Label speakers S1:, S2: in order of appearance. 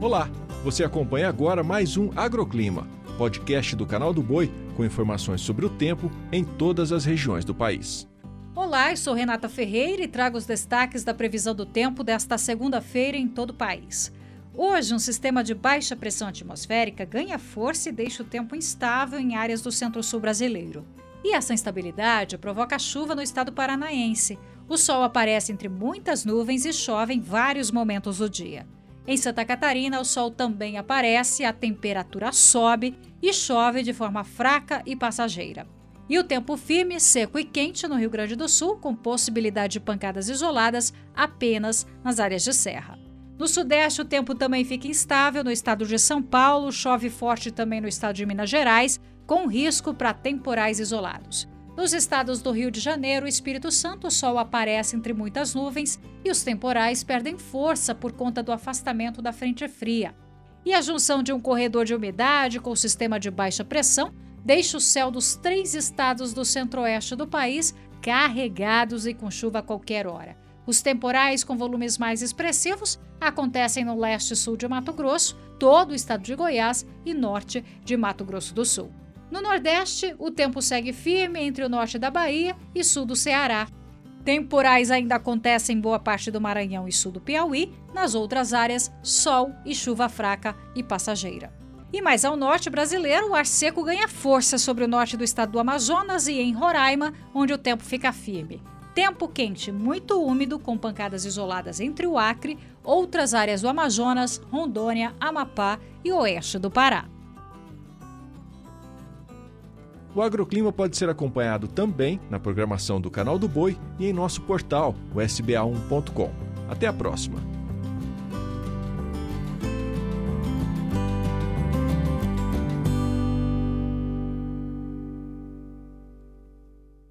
S1: Olá, você acompanha agora mais um Agroclima, podcast do canal do Boi com informações sobre o tempo em todas as regiões do país.
S2: Olá, eu sou Renata Ferreira e trago os destaques da previsão do tempo desta segunda-feira em todo o país. Hoje, um sistema de baixa pressão atmosférica ganha força e deixa o tempo instável em áreas do centro-sul brasileiro. E essa instabilidade provoca chuva no estado paranaense. O sol aparece entre muitas nuvens e chove em vários momentos do dia. Em Santa Catarina, o sol também aparece, a temperatura sobe e chove de forma fraca e passageira. E o tempo firme, seco e quente no Rio Grande do Sul, com possibilidade de pancadas isoladas apenas nas áreas de serra. No Sudeste, o tempo também fica instável no estado de São Paulo, chove forte também no estado de Minas Gerais, com risco para temporais isolados. Nos estados do Rio de Janeiro e Espírito Santo, o sol aparece entre muitas nuvens e os temporais perdem força por conta do afastamento da frente fria. E a junção de um corredor de umidade com o sistema de baixa pressão deixa o céu dos três estados do centro-oeste do país carregados e com chuva a qualquer hora. Os temporais com volumes mais expressivos acontecem no leste e sul de Mato Grosso, todo o estado de Goiás e norte de Mato Grosso do Sul. No Nordeste, o tempo segue firme entre o norte da Bahia e sul do Ceará. Temporais ainda acontecem em boa parte do Maranhão e sul do Piauí, nas outras áreas, sol e chuva fraca e passageira. E mais ao norte brasileiro, o ar seco ganha força sobre o norte do estado do Amazonas e em Roraima, onde o tempo fica firme. Tempo quente muito úmido, com pancadas isoladas entre o Acre, outras áreas do Amazonas, Rondônia, Amapá e oeste do Pará.
S1: O agroclima pode ser acompanhado também na programação do Canal do Boi e em nosso portal, o sba1.com. Até a próxima!